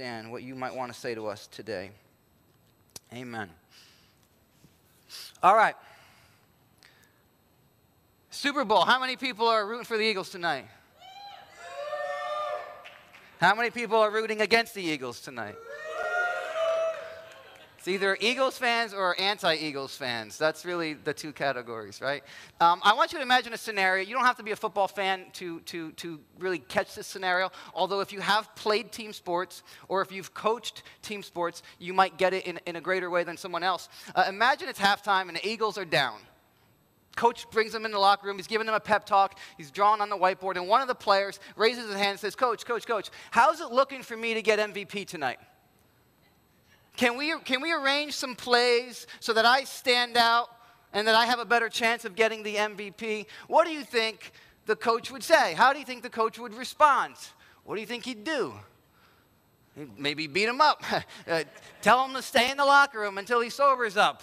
understand what you might want to say to us today. Amen. All right. Super Bowl. How many people are rooting for the Eagles tonight? How many people are rooting against the Eagles tonight? It's either Eagles fans or anti Eagles fans. That's really the two categories, right? Um, I want you to imagine a scenario. You don't have to be a football fan to, to, to really catch this scenario, although, if you have played team sports or if you've coached team sports, you might get it in, in a greater way than someone else. Uh, imagine it's halftime and the Eagles are down. Coach brings them in the locker room. He's giving them a pep talk. He's drawing on the whiteboard. And one of the players raises his hand and says, Coach, Coach, Coach, how's it looking for me to get MVP tonight? Can we, can we arrange some plays so that I stand out and that I have a better chance of getting the MVP? What do you think the coach would say? How do you think the coach would respond? What do you think he'd do? maybe beat him up. uh, tell him to stay in the locker room until he sobers up.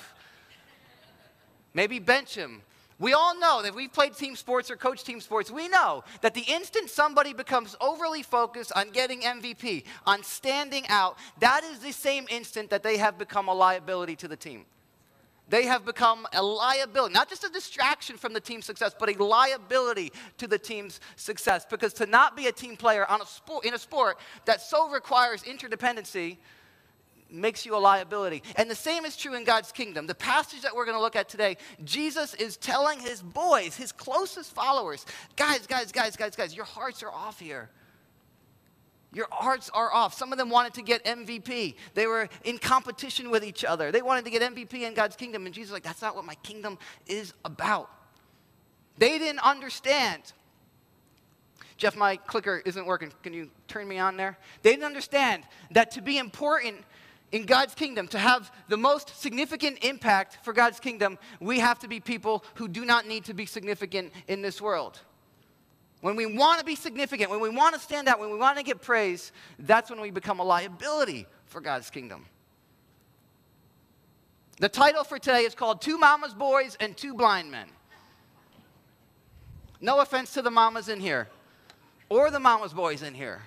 Maybe bench him. We all know that we've played team sports or coached team sports, we know that the instant somebody becomes overly focused on getting MVP, on standing out, that is the same instant that they have become a liability to the team. They have become a liability, not just a distraction from the team's success, but a liability to the team's success. Because to not be a team player a sport, in a sport that so requires interdependency, makes you a liability. And the same is true in God's kingdom. The passage that we're going to look at today, Jesus is telling his boys, his closest followers, guys, guys, guys, guys, guys, your hearts are off here. Your hearts are off. Some of them wanted to get MVP. They were in competition with each other. They wanted to get MVP in God's kingdom. And Jesus was like, that's not what my kingdom is about. They didn't understand. Jeff, my clicker isn't working. Can you turn me on there? They didn't understand that to be important in God's kingdom, to have the most significant impact for God's kingdom, we have to be people who do not need to be significant in this world. When we want to be significant, when we want to stand out, when we want to get praise, that's when we become a liability for God's kingdom. The title for today is called Two Mama's Boys and Two Blind Men. No offense to the mamas in here or the mama's boys in here.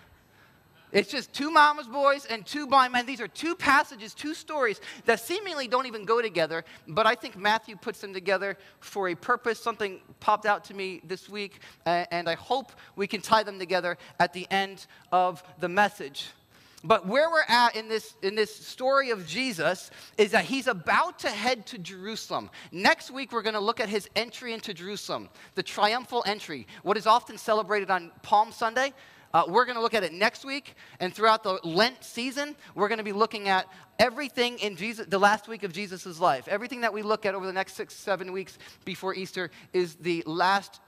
It's just two mama's boys and two blind men. These are two passages, two stories that seemingly don't even go together, but I think Matthew puts them together for a purpose. Something popped out to me this week, and I hope we can tie them together at the end of the message. But where we're at in this, in this story of Jesus is that he's about to head to Jerusalem. Next week, we're going to look at his entry into Jerusalem, the triumphal entry, what is often celebrated on Palm Sunday. Uh, we're going to look at it next week, and throughout the Lent season, we're going to be looking at everything in Jesus, the last week of Jesus' life. Everything that we look at over the next six, seven weeks before Easter is the last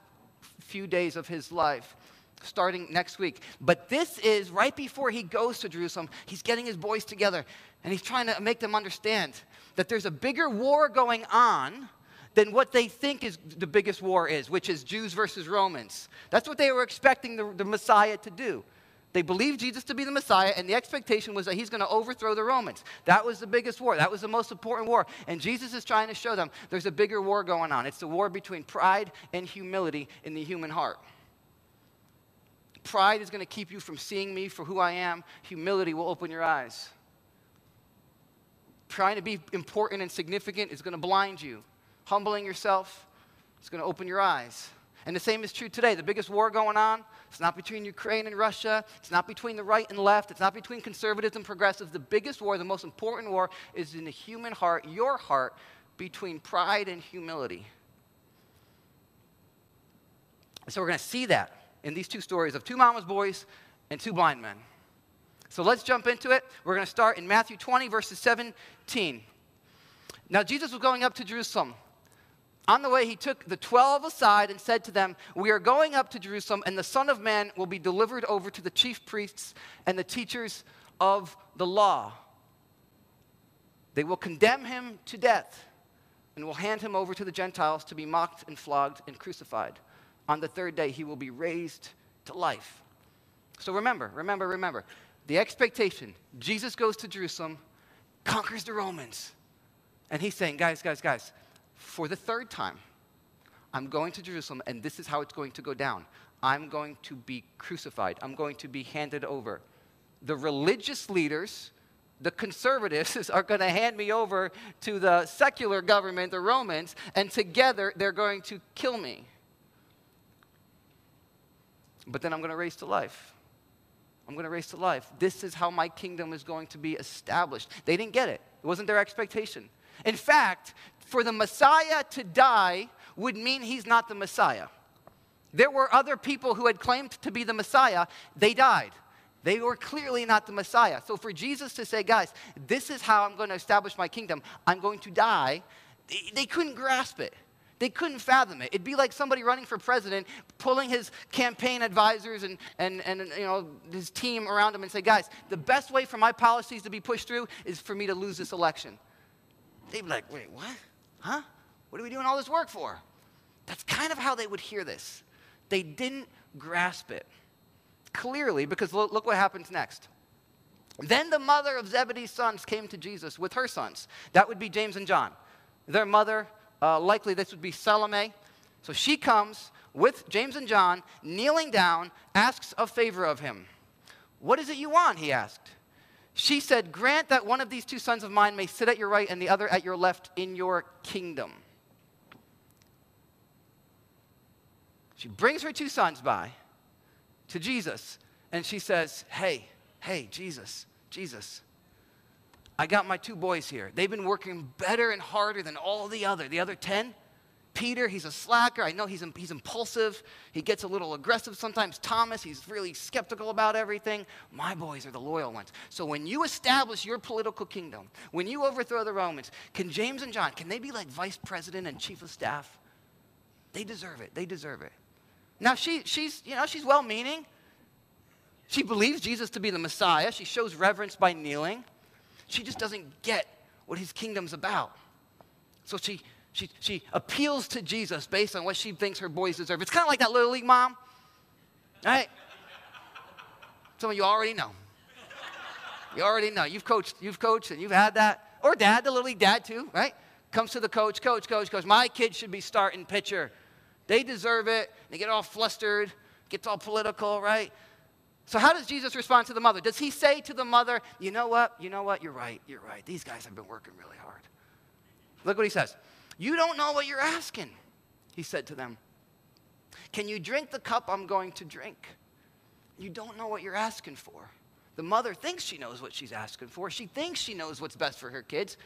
few days of his life starting next week. But this is right before he goes to Jerusalem. He's getting his boys together and he's trying to make them understand that there's a bigger war going on than what they think is the biggest war is, which is Jews versus Romans. That's what they were expecting the, the Messiah to do. They believed Jesus to be the Messiah, and the expectation was that he's going to overthrow the Romans. That was the biggest war. That was the most important war. And Jesus is trying to show them there's a bigger war going on. It's the war between pride and humility in the human heart. Pride is going to keep you from seeing me for who I am, humility will open your eyes. Trying to be important and significant is going to blind you humbling yourself is going to open your eyes. And the same is true today. The biggest war going on, it's not between Ukraine and Russia. It's not between the right and left. It's not between conservatives and progressives. The biggest war, the most important war, is in the human heart, your heart, between pride and humility. So we're going to see that in these two stories of two mama's boys and two blind men. So let's jump into it. We're going to start in Matthew 20, verses 17. Now, Jesus was going up to Jerusalem on the way, he took the 12 aside and said to them, We are going up to Jerusalem, and the Son of Man will be delivered over to the chief priests and the teachers of the law. They will condemn him to death and will hand him over to the Gentiles to be mocked and flogged and crucified. On the third day, he will be raised to life. So remember, remember, remember the expectation Jesus goes to Jerusalem, conquers the Romans. And he's saying, Guys, guys, guys, for the third time, I'm going to Jerusalem, and this is how it's going to go down. I'm going to be crucified. I'm going to be handed over. the religious leaders, the conservatives, are going to hand me over to the secular government, the Romans, and together they're going to kill me. But then I'm going to raise to life. I'm going to raise to life. This is how my kingdom is going to be established. They didn't get it, it wasn't their expectation. In fact, for the Messiah to die would mean he's not the Messiah. There were other people who had claimed to be the Messiah, they died. They were clearly not the Messiah. So for Jesus to say, guys, this is how I'm going to establish my kingdom, I'm going to die, they, couldn't grasp it. They couldn't fathom it. It'd be like somebody running for president, pulling his campaign advisors and, and, and you know, his team around him and say, guys, the best way for my policies to be pushed through is for me to lose this election. They'd be like, wait, what? Huh? What are we doing all this work for? That's kind of how they would hear this. They didn't grasp it clearly because look, what happens next. Then the mother of Zebedee's sons came to Jesus with her sons. That would be James and John. Their mother, uh, likely this would be Salome. So she comes with James and John, kneeling down, asks a favor of him. What is it you want? He asked. She said, Grant that one of these two sons of mine may sit at your right and the other at your left in your kingdom. She brings her two sons by to Jesus and she says, Hey, hey, Jesus, Jesus, I got my two boys here. They've been working better and harder than all the other, the other 10. Peter, he's a slacker. I know he's, he's impulsive. He gets a little aggressive sometimes. Thomas, he's really skeptical about everything. My boys are the loyal ones. So when you establish your political kingdom, when you overthrow the Romans, can James and John, can they be like vice president and chief of staff? They deserve it. They deserve it. Now she, she's, you know, she's well-meaning. She believes Jesus to be the Messiah. She shows reverence by kneeling. She just doesn't get what his kingdom's about. So she she, she appeals to Jesus based on what she thinks her boys deserve. It's kind of like that little league mom, right? Some of you already know. You already know. You've coached, you've coached, and you've had that. Or dad, the little league dad too, right? Comes to the coach, coach, coach, coach. My kid should be starting pitcher. They deserve it. They get all flustered, gets all political, right? So how does Jesus respond to the mother? Does he say to the mother, you know what? You know what? You're right. You're right. These guys have been working really hard. Look what he says. You don't know what you're asking, he said to them. Can you drink the cup I'm going to drink? You don't know what you're asking for. The mother thinks she knows what she's asking for. She thinks she knows what's best for her kids.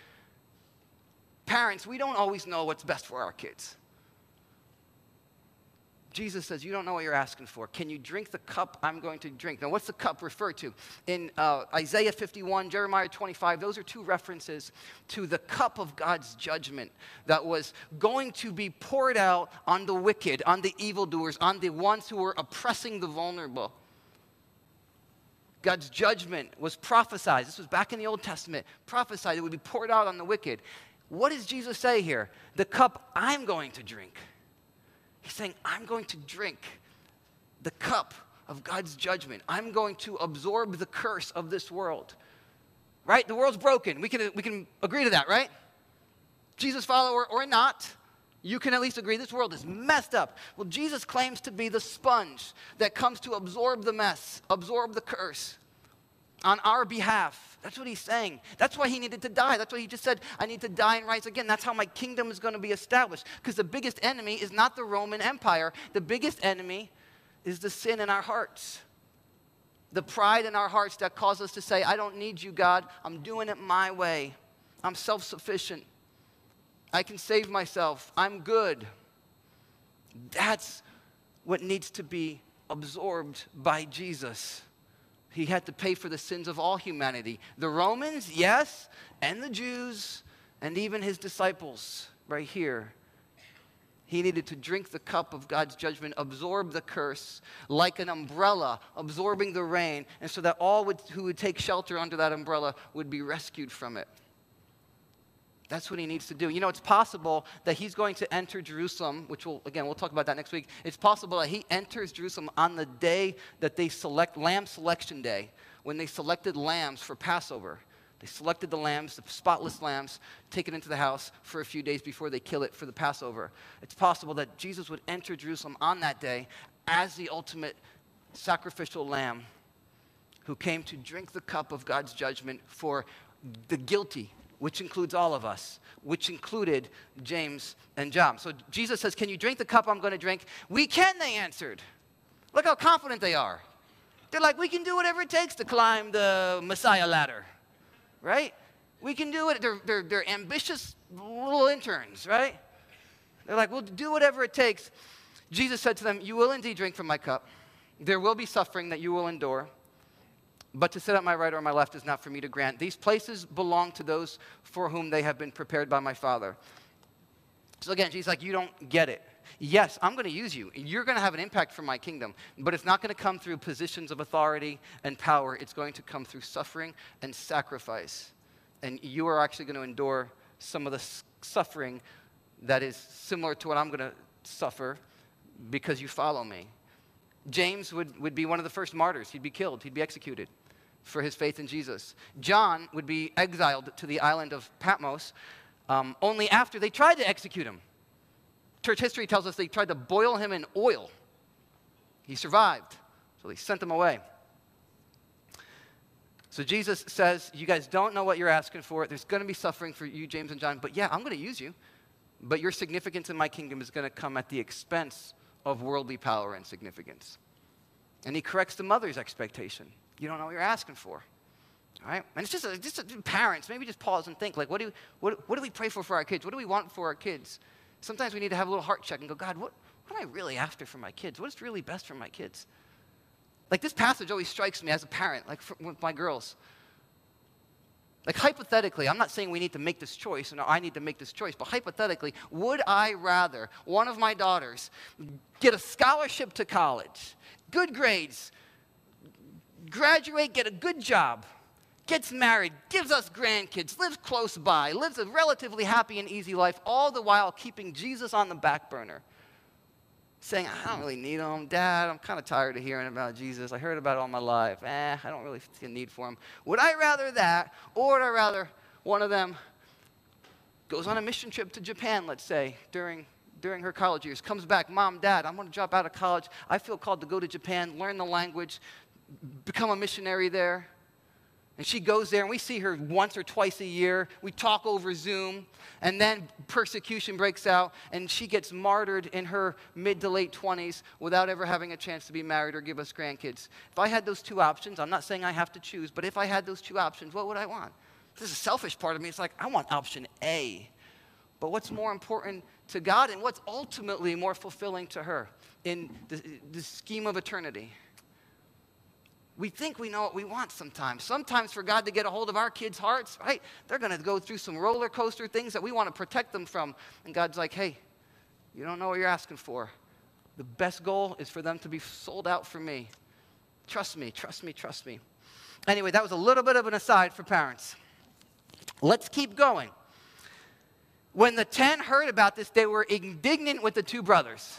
Parents, we don't always know what's best for our kids. Jesus says, You don't know what you're asking for. Can you drink the cup I'm going to drink? Now, what's the cup referred to? In uh, Isaiah 51, Jeremiah 25, those are two references to the cup of God's judgment that was going to be poured out on the wicked, on the evildoers, on the ones who were oppressing the vulnerable. God's judgment was prophesied. This was back in the Old Testament. Prophesied it would be poured out on the wicked. What does Jesus say here? The cup I'm going to drink. He's saying, I'm going to drink the cup of God's judgment. I'm going to absorb the curse of this world. Right? The world's broken. We can, we can agree to that, right? Jesus follower or not, you can at least agree this world is messed up. Well, Jesus claims to be the sponge that comes to absorb the mess, absorb the curse on our behalf. That's what he's saying. That's why he needed to die. That's why he just said, I need to die and rise again. That's how my kingdom is going to be established. Because the biggest enemy is not the Roman Empire, the biggest enemy is the sin in our hearts. The pride in our hearts that causes us to say, I don't need you, God. I'm doing it my way. I'm self sufficient. I can save myself. I'm good. That's what needs to be absorbed by Jesus. He had to pay for the sins of all humanity. The Romans, yes, and the Jews, and even his disciples, right here. He needed to drink the cup of God's judgment, absorb the curse like an umbrella, absorbing the rain, and so that all would, who would take shelter under that umbrella would be rescued from it. That's what he needs to do. You know, it's possible that he's going to enter Jerusalem, which will, again, we'll talk about that next week. It's possible that he enters Jerusalem on the day that they select, Lamb Selection Day, when they selected lambs for Passover. They selected the lambs, the spotless lambs, take it into the house for a few days before they kill it for the Passover. It's possible that Jesus would enter Jerusalem on that day as the ultimate sacrificial lamb who came to drink the cup of God's judgment for the guilty, which includes all of us, which included James and John. So Jesus says, Can you drink the cup I'm going to drink? We can, they answered. Look how confident they are. They're like, We can do whatever it takes to climb the Messiah ladder, right? We can do it. They're, they're, they're ambitious little interns, right? They're like, We'll do whatever it takes. Jesus said to them, You will indeed drink from my cup. There will be suffering that you will endure. But to sit at my right or my left is not for me to grant. These places belong to those for whom they have been prepared by my Father. So again, Jesus like, You don't get it. Yes, I'm going to use you. You're going to have an impact for my kingdom, but it's not going to come through positions of authority and power. It's going to come through suffering and sacrifice. And you are actually going to endure some of the suffering that is similar to what I'm going to suffer because you follow me. James would, would be one of the first martyrs. He'd be killed, he'd be executed for his faith in Jesus. John would be exiled to the island of Patmos um, only after they tried to execute him. Church history tells us they tried to boil him in oil. He survived, so they sent him away. So Jesus says, You guys don't know what you're asking for. There's going to be suffering for you, James and John, but yeah, I'm going to use you. But your significance in my kingdom is going to come at the expense of worldly power and significance. And he corrects the mother's expectation. You don't know what you're asking for. All right? And it's just, a, just a, parents, maybe just pause and think, like, what do, what, what do we pray for for our kids? What do we want for our kids? Sometimes we need to have a little heart check and go, God, what, what am I really after for my kids? What is really best for my kids? Like, this passage always strikes me as a parent, like for, with my girls. Like, hypothetically, I'm not saying we need to make this choice, and I need to make this choice, but hypothetically, would I rather one of my daughters get a scholarship to college, good grades, graduate, get a good job, gets married, gives us grandkids, lives close by, lives a relatively happy and easy life, all the while keeping Jesus on the back burner? saying, I don't really need him. Dad, I'm kind of tired of hearing about Jesus. I heard about it all my life. Eh, I don't really see a need for him. Would I rather that, or would I rather one of them goes on a mission trip to Japan, let's say, during, during her college years, comes back, Mom, Dad, I'm going to drop out of college. I feel called to go to Japan, learn the language, become a missionary there. And she goes there, and we see her once or twice a year. We talk over Zoom, and then persecution breaks out, and she gets martyred in her mid to late 20s without ever having a chance to be married or give us grandkids. If I had those two options, I'm not saying I have to choose, but if I had those two options, what would I want? This is a selfish part of me. It's like, I want option A. But what's more important to God, and what's ultimately more fulfilling to her in the, the scheme of eternity? We think we know what we want sometimes. Sometimes for God to get a hold of our kids' hearts, right? They're going to go through some roller coaster things that we want to protect them from. And God's like, hey, you don't know what you're asking for. The best goal is for them to be sold out for me. Trust me, trust me, trust me. Anyway, that was a little bit of an aside for parents. Let's keep going. When the ten heard about this, they were indignant with the two brothers.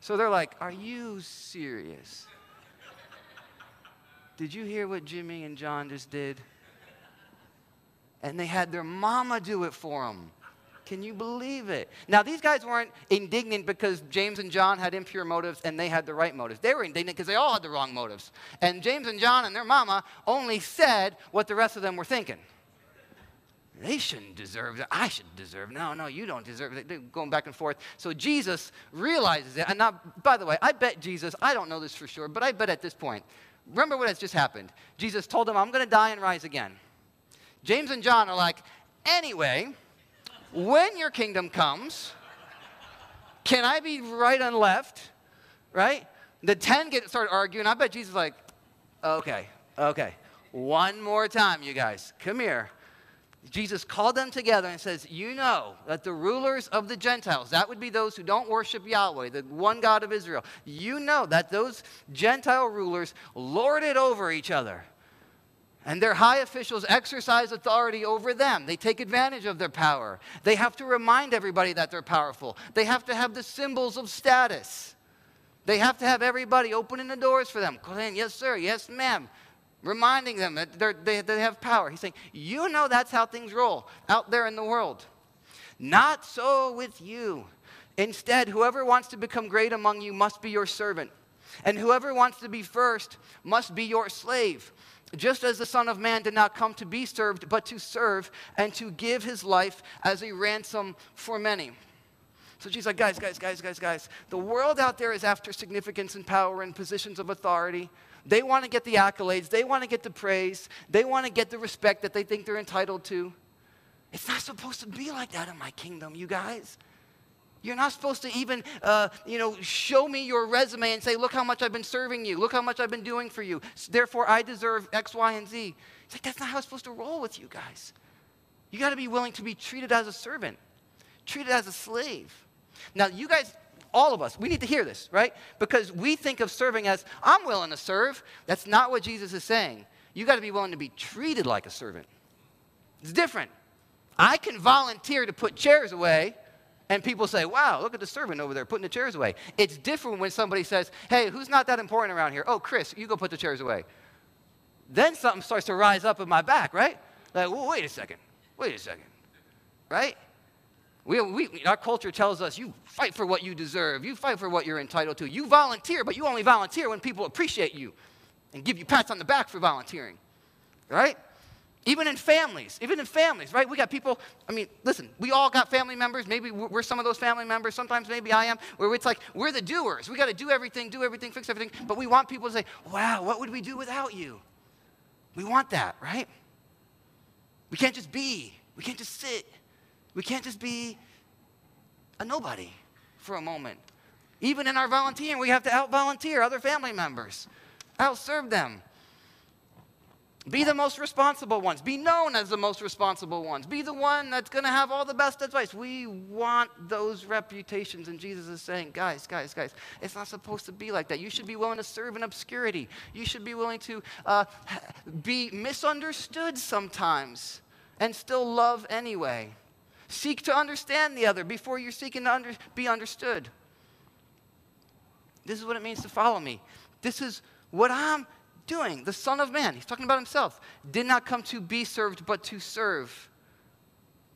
So they're like, Are you serious? Did you hear what Jimmy and John just did? And they had their mama do it for them. Can you believe it? Now, these guys weren't indignant because James and John had impure motives and they had the right motives. They were indignant because they all had the wrong motives. And James and John and their mama only said what the rest of them were thinking. They shouldn't deserve it. I should deserve. No, no, you don't deserve it. They're going back and forth. So Jesus realizes it. And now, by the way, I bet Jesus, I don't know this for sure, but I bet at this point, remember what has just happened. Jesus told them, I'm going to die and rise again. James and John are like, anyway, when your kingdom comes, can I be right and left? Right? The 10 get started arguing. I bet Jesus is like, okay, okay. One more time, you guys. Come here. Jesus called them together and says, You know that the rulers of the Gentiles, that would be those who don't worship Yahweh, the one God of Israel, you know that those Gentile rulers lord it over each other. And their high officials exercise authority over them. They take advantage of their power. They have to remind everybody that they're powerful. They have to have the symbols of status. They have to have everybody opening the doors for them. Yes, sir, yes, ma'am reminding them that they, they have power. He's saying, You know that's how things roll out there in the world. Not so with you. Instead, whoever wants to become great among you must be your servant, and whoever wants to be first must be your slave. just as the Son of Man did not come to be served, but to serve and to give his life as a ransom for many. So she's like, guys, guys, guys, guys, guys. The world out there is after significance and power and positions of authority. They want to get the accolades, they want to get the praise, they want to get the respect that they think they're entitled to. It's not supposed to be like that in my kingdom, you guys. You're not supposed to even, uh, you know, show me your resume and say, look how much I've been serving you. Look how much I've been doing for you. Therefore, I deserve X, Y, and Z. It's like, that's not how it's supposed to roll with you guys. You got to be willing to be treated as a servant, treated as a slave. Now, you guys, all of us, we need to hear this, right? Because we think of serving as, I'm willing to serve. That's not what Jesus is saying. You got to be willing to be treated like a servant. It's different. I can volunteer to put chairs away and people say, wow, look at the servant over there putting the chairs away. It's different when somebody says, hey, who's not that important around here? Oh, Chris, you go put the chairs away. Then something starts to rise up in my back, right? Like, well, wait a second. Wait a second. Right? We, we, our culture tells us you fight for what you deserve. You fight for what you're entitled to. You volunteer, but you only volunteer when people appreciate you and give you pats on the back for volunteering. Right? Even in families, even in families, right? We got people, I mean, listen, we all got family members. Maybe we're some of those family members. Sometimes maybe I am, where it's like, we're the doers. We got to do everything, do everything, fix everything. But we want people to say, wow, what would we do without you? We want that, right? We can't just be, we can't just sit, we can't just be a nobody for a moment. Even in our volunteering, we have to out volunteer other family members, out serve them. Be the most responsible ones. Be known as the most responsible ones. Be the one that's going to have all the best advice. We want those reputations. And Jesus is saying, guys, guys, guys, it's not supposed to be like that. You should be willing to serve in obscurity. You should be willing to uh, be misunderstood sometimes and still love anyway. Seek to understand the other before you're seeking to under, be understood. This is what it means to follow me. This is what I'm doing? The Son of Man, he's talking about himself, did not come to be served, but to serve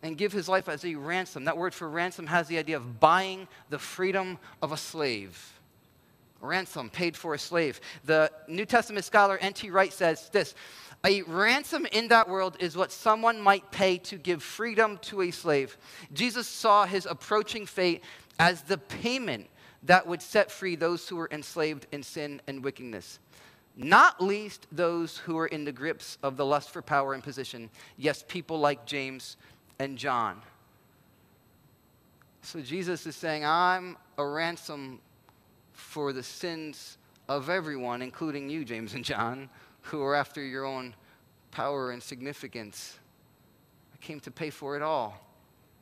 and give his life as a ransom. That word for ransom has the idea of buying the freedom of a slave. Ransom paid for a slave. The New Testament scholar N.T. Wright says this A ransom in that world is what someone might pay to give freedom to a slave. Jesus saw his approaching fate as the payment that would set free those who were enslaved in sin and wickedness not least those who were in the grips of the lust for power and position. Yes, people like James and John. So Jesus is saying, I'm a ransom for the sins of everyone, including you, James and John, who are after your own power and significance. I came to pay for it all.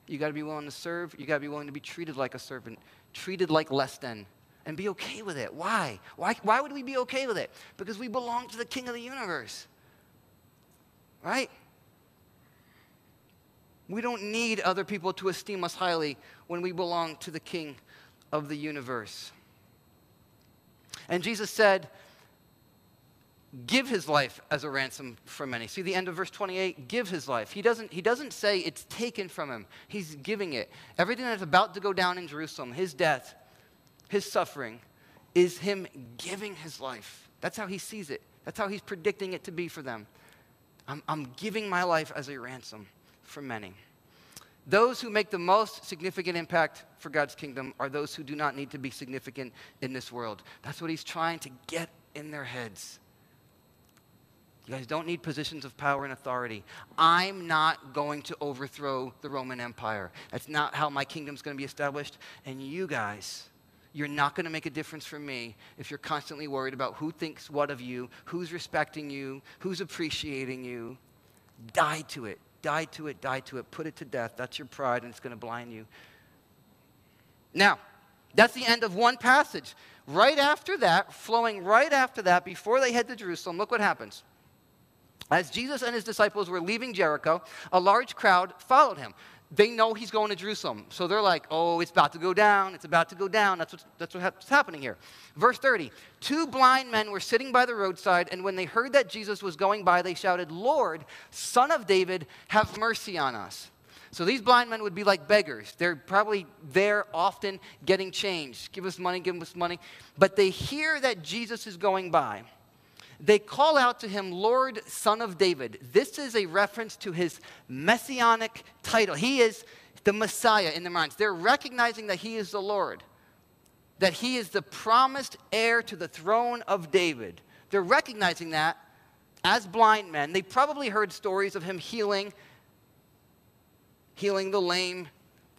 You got to be willing to serve. You got to be willing to be treated like a servant, treated like less than and be okay with it. Why? Why, why would we be okay with it? Because we belong to the King of the universe. Right? We don't need other people to esteem us highly when we belong to the King of the universe. And Jesus said, give his life as a ransom for many. See the end of verse 28? Give his life. He doesn't, he doesn't say it's taken from him, he's giving it. Everything that's about to go down in Jerusalem, his death, his suffering is him giving his life. That's how he sees it. That's how he's predicting it to be for them. I'm, I'm giving my life as a ransom for many. Those who make the most significant impact for God's kingdom are those who do not need to be significant in this world. That's what he's trying to get in their heads. You guys don't need positions of power and authority. I'm not going to overthrow the Roman Empire. That's not how my kingdom's going to be established. And you guys, you're not going to make a difference for me if you're constantly worried about who thinks what of you, who's respecting you, who's appreciating you. Die to it. Die to it. Die to it. Put it to death. That's your pride, and it's going to blind you. Now, that's the end of one passage. Right after that, flowing right after that, before they head to Jerusalem, look what happens. As Jesus and his disciples were leaving Jericho, a large crowd followed him they know he's going to Jerusalem. So they're like, oh, it's about to go down. It's about to go down. That's, that's what's happening here. Verse 30 Two blind men were sitting by the roadside, and when they heard that Jesus was going by, they shouted, Lord, son of David, have mercy on us. So these blind men would be like beggars. They're probably there often getting change. Give us money, give us money. But they hear that Jesus is going by. They call out to him, Lord, Son of David. This is a reference to his messianic title. He is the Messiah in their minds. They're recognizing that he is the Lord, that he is the promised heir to the throne of David. They're recognizing that as blind men. They probably heard stories of him healing, healing the lame,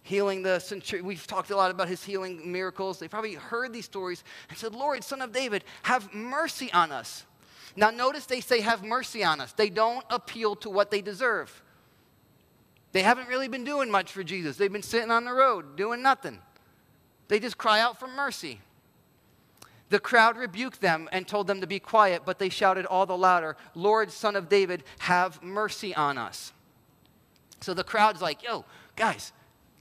healing the centurion. We've talked a lot about his healing miracles. They probably heard these stories and said, Lord, son of David, have mercy on us. Now, notice they say, have mercy on us. They don't appeal to what they deserve. They haven't really been doing much for Jesus. They've been sitting on the road doing nothing. They just cry out for mercy. The crowd rebuked them and told them to be quiet, but they shouted all the louder, Lord, son of David, have mercy on us. So the crowd's like, yo, guys,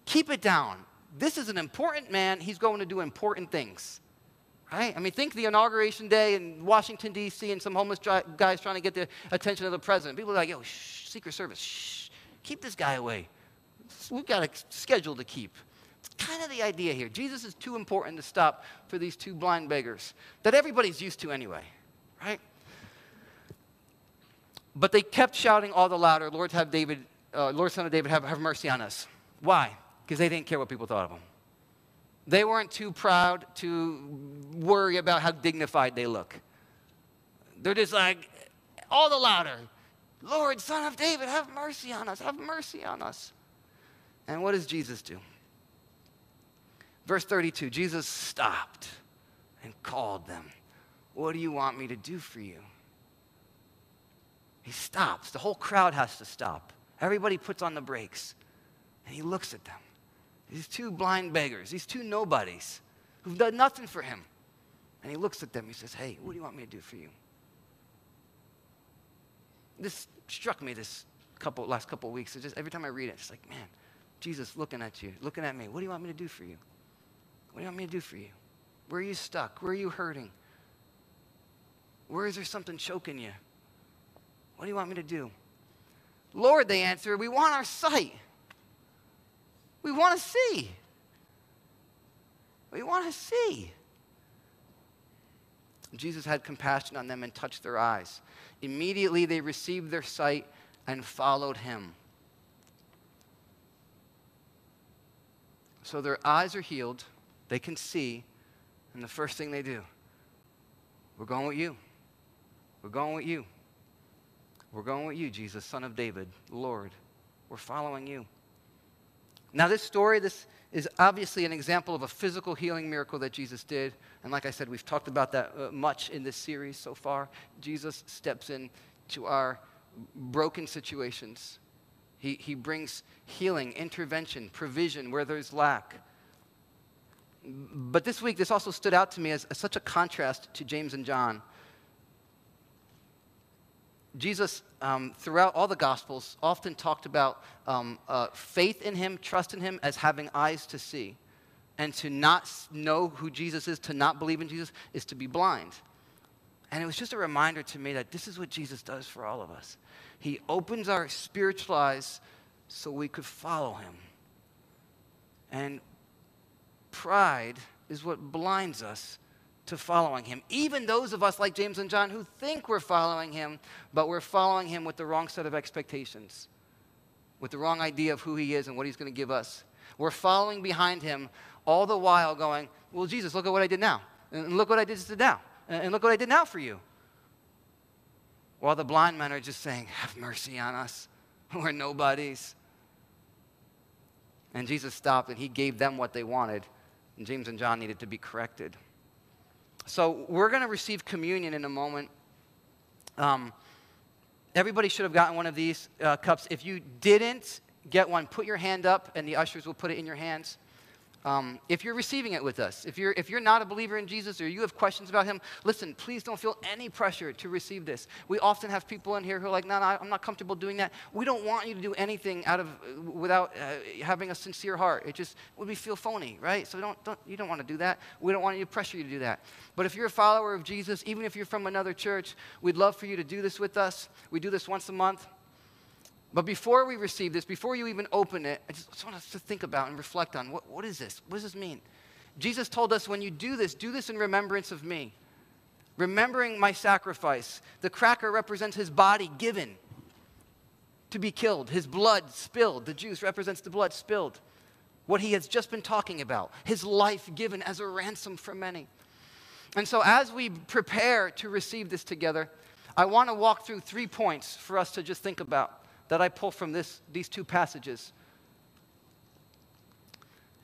keep it down. This is an important man. He's going to do important things. Right? I mean, think the inauguration day in Washington, D.C., and some homeless guys trying to get the attention of the president. People are like, yo, shh, Secret Service, shh, keep this guy away. We've got a schedule to keep. It's kind of the idea here. Jesus is too important to stop for these two blind beggars that everybody's used to anyway, right? But they kept shouting all the louder, Lord, have David, uh, Lord, son of David, have, have mercy on us. Why? Because they didn't care what people thought of them. They weren't too proud to worry about how dignified they look. They're just like, all the louder, Lord, son of David, have mercy on us, have mercy on us. And what does Jesus do? Verse 32 Jesus stopped and called them. What do you want me to do for you? He stops. The whole crowd has to stop. Everybody puts on the brakes. And he looks at them. These two blind beggars, these two nobodies who've done nothing for him. And he looks at them. He says, Hey, what do you want me to do for you? This struck me this couple, last couple of weeks. It's just every time I read it, it's like, man, Jesus looking at you, looking at me. What do you want me to do for you? What do you want me to do for you? Where are you stuck? Where are you hurting? Where is there something choking you? What do you want me to do? Lord, they answer, we want our sight. We want to see. We want to see. Jesus had compassion on them and touched their eyes. Immediately they received their sight and followed him. So their eyes are healed, they can see, and the first thing they do, we're going with you. We're going with you. We're going with you, Jesus, Son of David, Lord. We're following you. Now, this story, this is obviously an example of a physical healing miracle that Jesus did. And like I said, we've talked about that uh, much in this series so far. Jesus steps in to our broken situations. He, he brings healing, intervention, provision where there's lack. But this week, this also stood out to me as, as such a contrast to James and John. Jesus, um, throughout all the Gospels, often talked about um, uh, faith in him, trust in him as having eyes to see. And to not know who Jesus is, to not believe in Jesus, is to be blind. And it was just a reminder to me that this is what Jesus does for all of us. He opens our spiritual eyes so we could follow him. And pride is what blinds us to following him. Even those of us like James and John who think we're following him, but we're following him with the wrong set of expectations, with the wrong idea of who he is and what he's going to give us. We're following behind him all the while going, Well, Jesus, look at what I did now. And look what I did just now. And look what I did now for you. While the blind men are just saying, Have mercy on us. We're nobodies. And Jesus stopped and he gave them what they wanted. And James and John needed to be corrected. So we're going to receive communion in a moment. Um, everybody should have gotten one of these uh, cups. If you didn't get one, put your hand up, and the ushers will put it in your hands. Um, if you're receiving it with us, if you're, if you're not a believer in Jesus or you have questions about him, listen, please don't feel any pressure to receive this. We often have people in here who are like, no, no, I'm not comfortable doing that. We don't want you to do anything out of, without uh, having a sincere heart. It just would be feel phony, right? So don't, don't, you don't want to do that. We don't want you to pressure you to do that. But if you're a follower of Jesus, even if you're from another church, we'd love for you to do this with us. We do this once a month. But before we receive this, before you even open it, I just, want us to think about and reflect on what, what is this? What does this mean? Jesus told us when you do this, do this in remembrance of me. remembering my sacrifice. The cracker represents his body given to be killed, his blood spilled. The juice represents the blood spilled. What he has just been talking about, his life given as a ransom for many. And so, as we prepare to receive this together, I want to walk through three points for us to just think about that I pull from this, these two passages.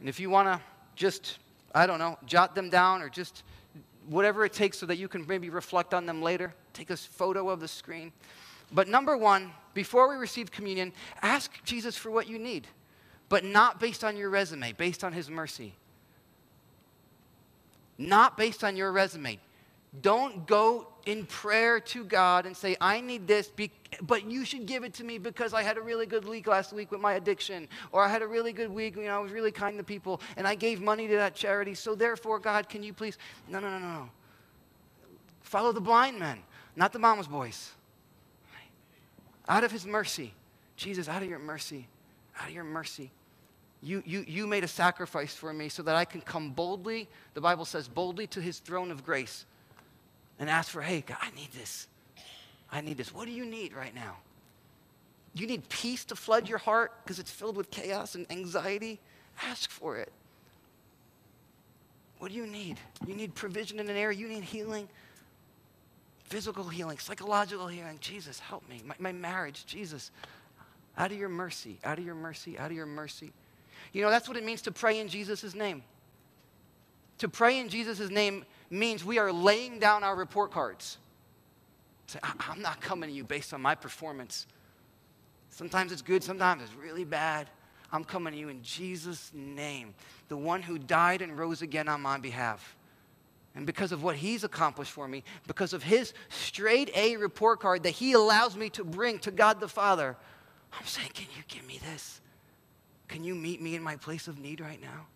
And if you want to just, I don't know, jot them down or just whatever it takes so that you can maybe reflect on them later, take a photo of the screen. But number one, before we receive communion, ask Jesus for what you need, but not based on your resume, based on his mercy. Not based on your resume. Don't go in prayer to God and say, I need this, but you should give it to me because I had a really good week last week with my addiction, or I had a really good week, you know, I was really kind to people, and I gave money to that charity, so therefore, God, can you please? No, no, no, no. Follow the blind man, not the mama's boys. Out of his mercy, Jesus, out of your mercy, out of your mercy, you, you, you made a sacrifice for me so that I can come boldly, the Bible says, boldly to his throne of grace and ask for, hey, God, I need this. I need this. What do you need right now? You need peace to flood your heart because it's filled with chaos and anxiety? Ask for it. What do you need? You need provision in an area. You need healing, physical healing, psychological healing. Jesus, help me. My, my marriage, Jesus, out of your mercy, out of your mercy, out of your mercy. You know, that's what it means to pray in Jesus' name. To pray in Jesus' name means we are laying down our report cards. Say, I'm not coming to you based on my performance. Sometimes it's good, sometimes it's really bad. I'm coming to you in Jesus' name, the one who died and rose again on my behalf. And because of what he's accomplished for me, because of his straight A report card that he allows me to bring to God the Father, I'm saying, Can you give me this? Can you meet me in my place of need right now?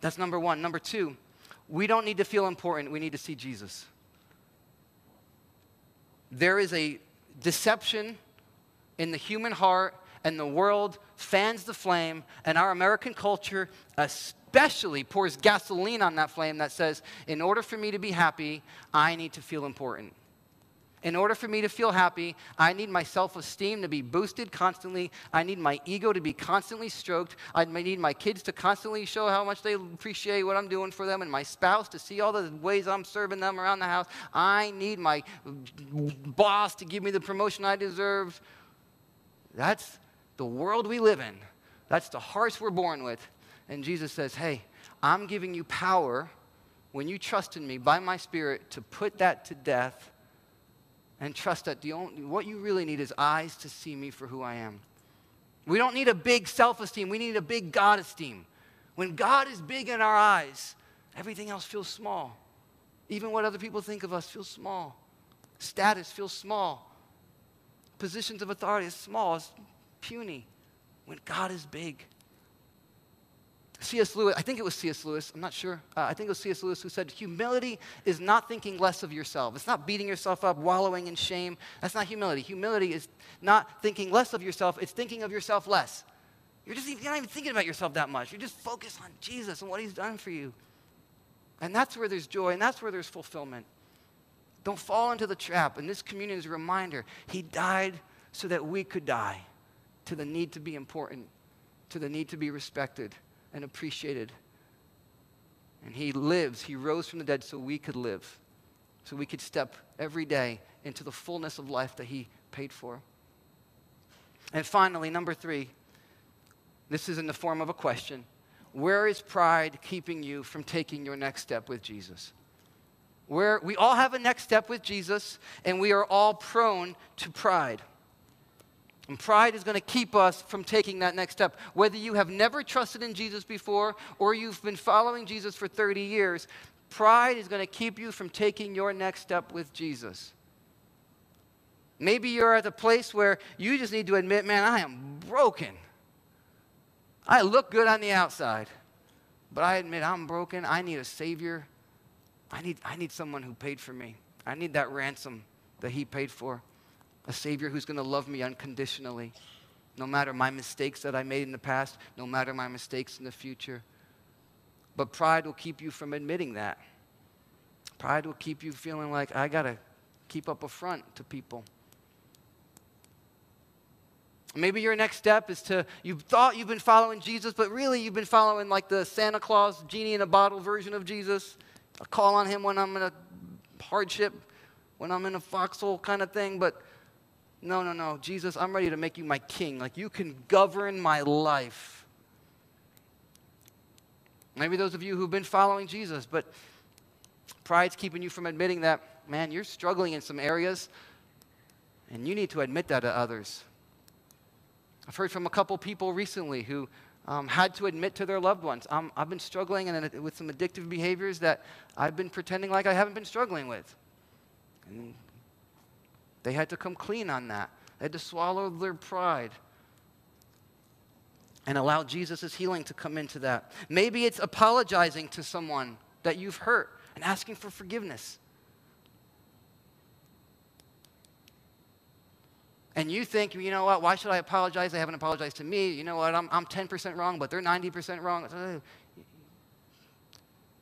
That's number one. Number two, we don't need to feel important, we need to see Jesus. There is a deception in the human heart, and the world fans the flame, and our American culture especially pours gasoline on that flame that says, in order for me to be happy, I need to feel important. In order for me to feel happy, I need my self esteem to be boosted constantly. I need my ego to be constantly stroked. I need my kids to constantly show how much they appreciate what I'm doing for them, and my spouse to see all the ways I'm serving them around the house. I need my boss to give me the promotion I deserve. That's the world we live in. That's the hearts we're born with. And Jesus says, Hey, I'm giving you power when you trust in me by my Spirit to put that to death and trust that the only, what you really need is eyes to see me for who I am. We don't need a big self esteem, we need a big God esteem. When God is big in our eyes, everything else feels small. Even what other people think of us feels small. Status feels small. Positions of authority is small, it's puny. When God is big, C.S. Lewis, I think it was C.S. Lewis, I'm not sure. Uh, I think it was C.S. Lewis who said, Humility is not thinking less of yourself. It's not beating yourself up, wallowing in shame. That's not humility. Humility is not thinking less of yourself, it's thinking of yourself less. You're, just, you're not even thinking about yourself that much. You're just focused on Jesus and what He's done for you. And that's where there's joy and that's where there's fulfillment. Don't fall into the trap. And this communion is a reminder He died so that we could die to the need to be important, to the need to be respected and appreciated. And he lives, he rose from the dead so we could live, so we could step every day into the fullness of life that he paid for. And finally, number three, this is in the form of a question Where is pride keeping you from taking your next step with Jesus? Where we all have a next step with Jesus, and we are all prone to pride. And pride is going to keep us from taking that next step. Whether you have never trusted in Jesus before or you've been following Jesus for 30 years, pride is going to keep you from taking your next step with Jesus. Maybe you're at the place where you just need to admit, man, I am broken. I look good on the outside, but I admit I'm broken. I need a Savior. I need, I need someone who paid for me. I need that ransom that He paid for a Savior who's going to love me unconditionally, no matter my mistakes that I made in the past, no matter my mistakes in the future. But pride will keep you from admitting that. Pride will keep you feeling like, I got to keep up a front to people. Maybe your next step is to, you've thought you've been following Jesus, but really you've been following like the Santa Claus, genie in a bottle version of Jesus. I call on him when I'm in a hardship, when I'm in a foxhole kind of thing, but no, no, no. Jesus, I'm ready to make you my king. Like you can govern my life. Maybe those of you who've been following Jesus, but pride's keeping you from admitting that, man, you're struggling in some areas, and you need to admit that to others. I've heard from a couple people recently who um, had to admit to their loved ones, um, I've been struggling and, with some addictive behaviors that I've been pretending like I haven't been struggling with. And they had to come clean on that. They had to swallow their pride and allow Jesus' healing to come into that. Maybe it's apologizing to someone that you've hurt and asking for forgiveness. and you think, you know what, why should I apologize? They haven't apologized to me. You know what, I'm, I'm 10% wrong, but they're 90% wrong. Uh,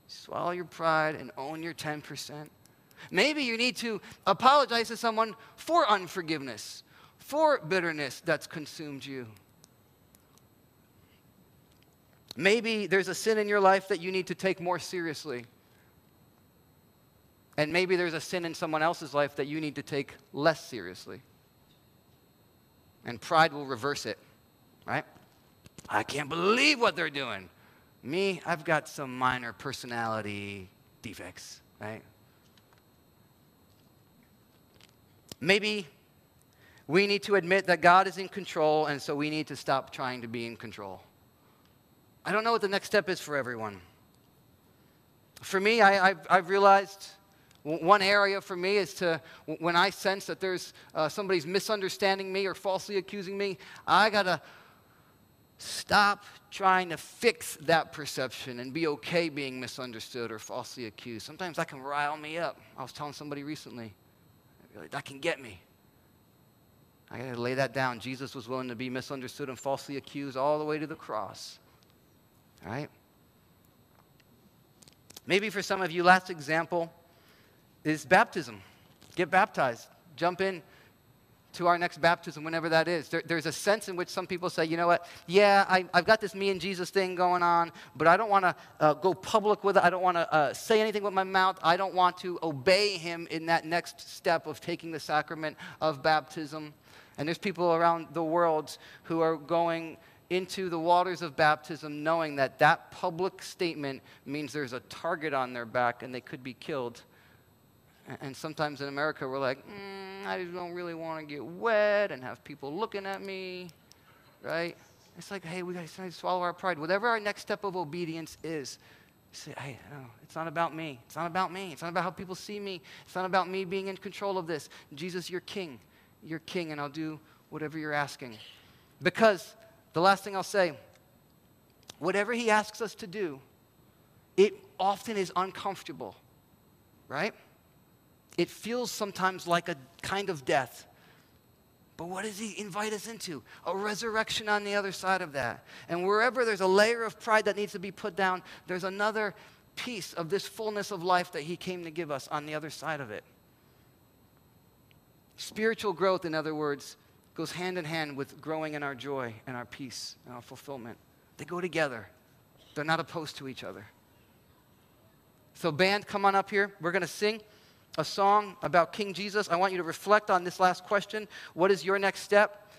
swallow your pride and own your 10%. Maybe you need to apologize to someone for unforgiveness, for bitterness that's consumed you. Maybe there's a sin in your life that you need to take more seriously. And maybe there's a sin in someone else's life that you need to take less seriously and pride will reverse it, right? I can't believe what they're doing. Me, I've got some minor personality defects, right? Maybe we need to admit that God is in control, and so we need to stop trying to be in control. I don't know what the next step is for everyone. For me, I, have realized one area for me is to, when I sense that there's uh, somebody's misunderstanding me or falsely accusing me, I got to stop trying to fix that perception and be okay being misunderstood or falsely accused. Sometimes that can rile me up. I was telling somebody recently, that can get me. I got to lay that down. Jesus was willing to be misunderstood and falsely accused all the way to the cross. All right? Maybe for some of you, last example is baptism. Get baptized. Jump in to our next baptism, whenever that is. There, there's a sense in which some people say, you know what, yeah, I, have got this me and Jesus thing going on, but I don't want to uh, go public with it. I don't want to uh, say anything with my mouth. I don't want to obey him in that next step of taking the sacrament of baptism. And there's people around the world who are going into the waters of baptism knowing that that public statement means there's a target on their back and they could be killed and sometimes in America, we're like, mm, I don't really want to get wet and have people looking at me, right? It's like, hey, we got to swallow our pride. Whatever our next step of obedience is, say, hey, no, it's not about me. It's not about me. It's not about how people see me. It's not about me being in control of this. Jesus, you're king. You're king, and I'll do whatever you're asking. Because the last thing I'll say, whatever he asks us to do, it often is uncomfortable, right? It feels sometimes like a kind of death. But what does he invite us into? A resurrection on the other side of that. And wherever there's a layer of pride that needs to be put down, there's another piece of this fullness of life that he came to give us on the other side of it. Spiritual growth, in other words, goes hand in hand with growing in our joy and our peace and our fulfillment. They go together, they're not opposed to each other. So, band, come on up here. We're going to sing a song about King Jesus, I want you to reflect on this last question. What is your next step?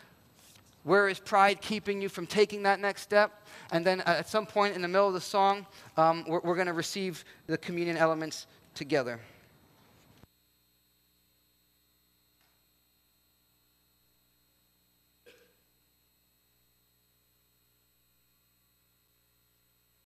Where is pride keeping you from taking that next step? And then at some point in the middle of the song, um, we're, we're going to receive the communion elements together.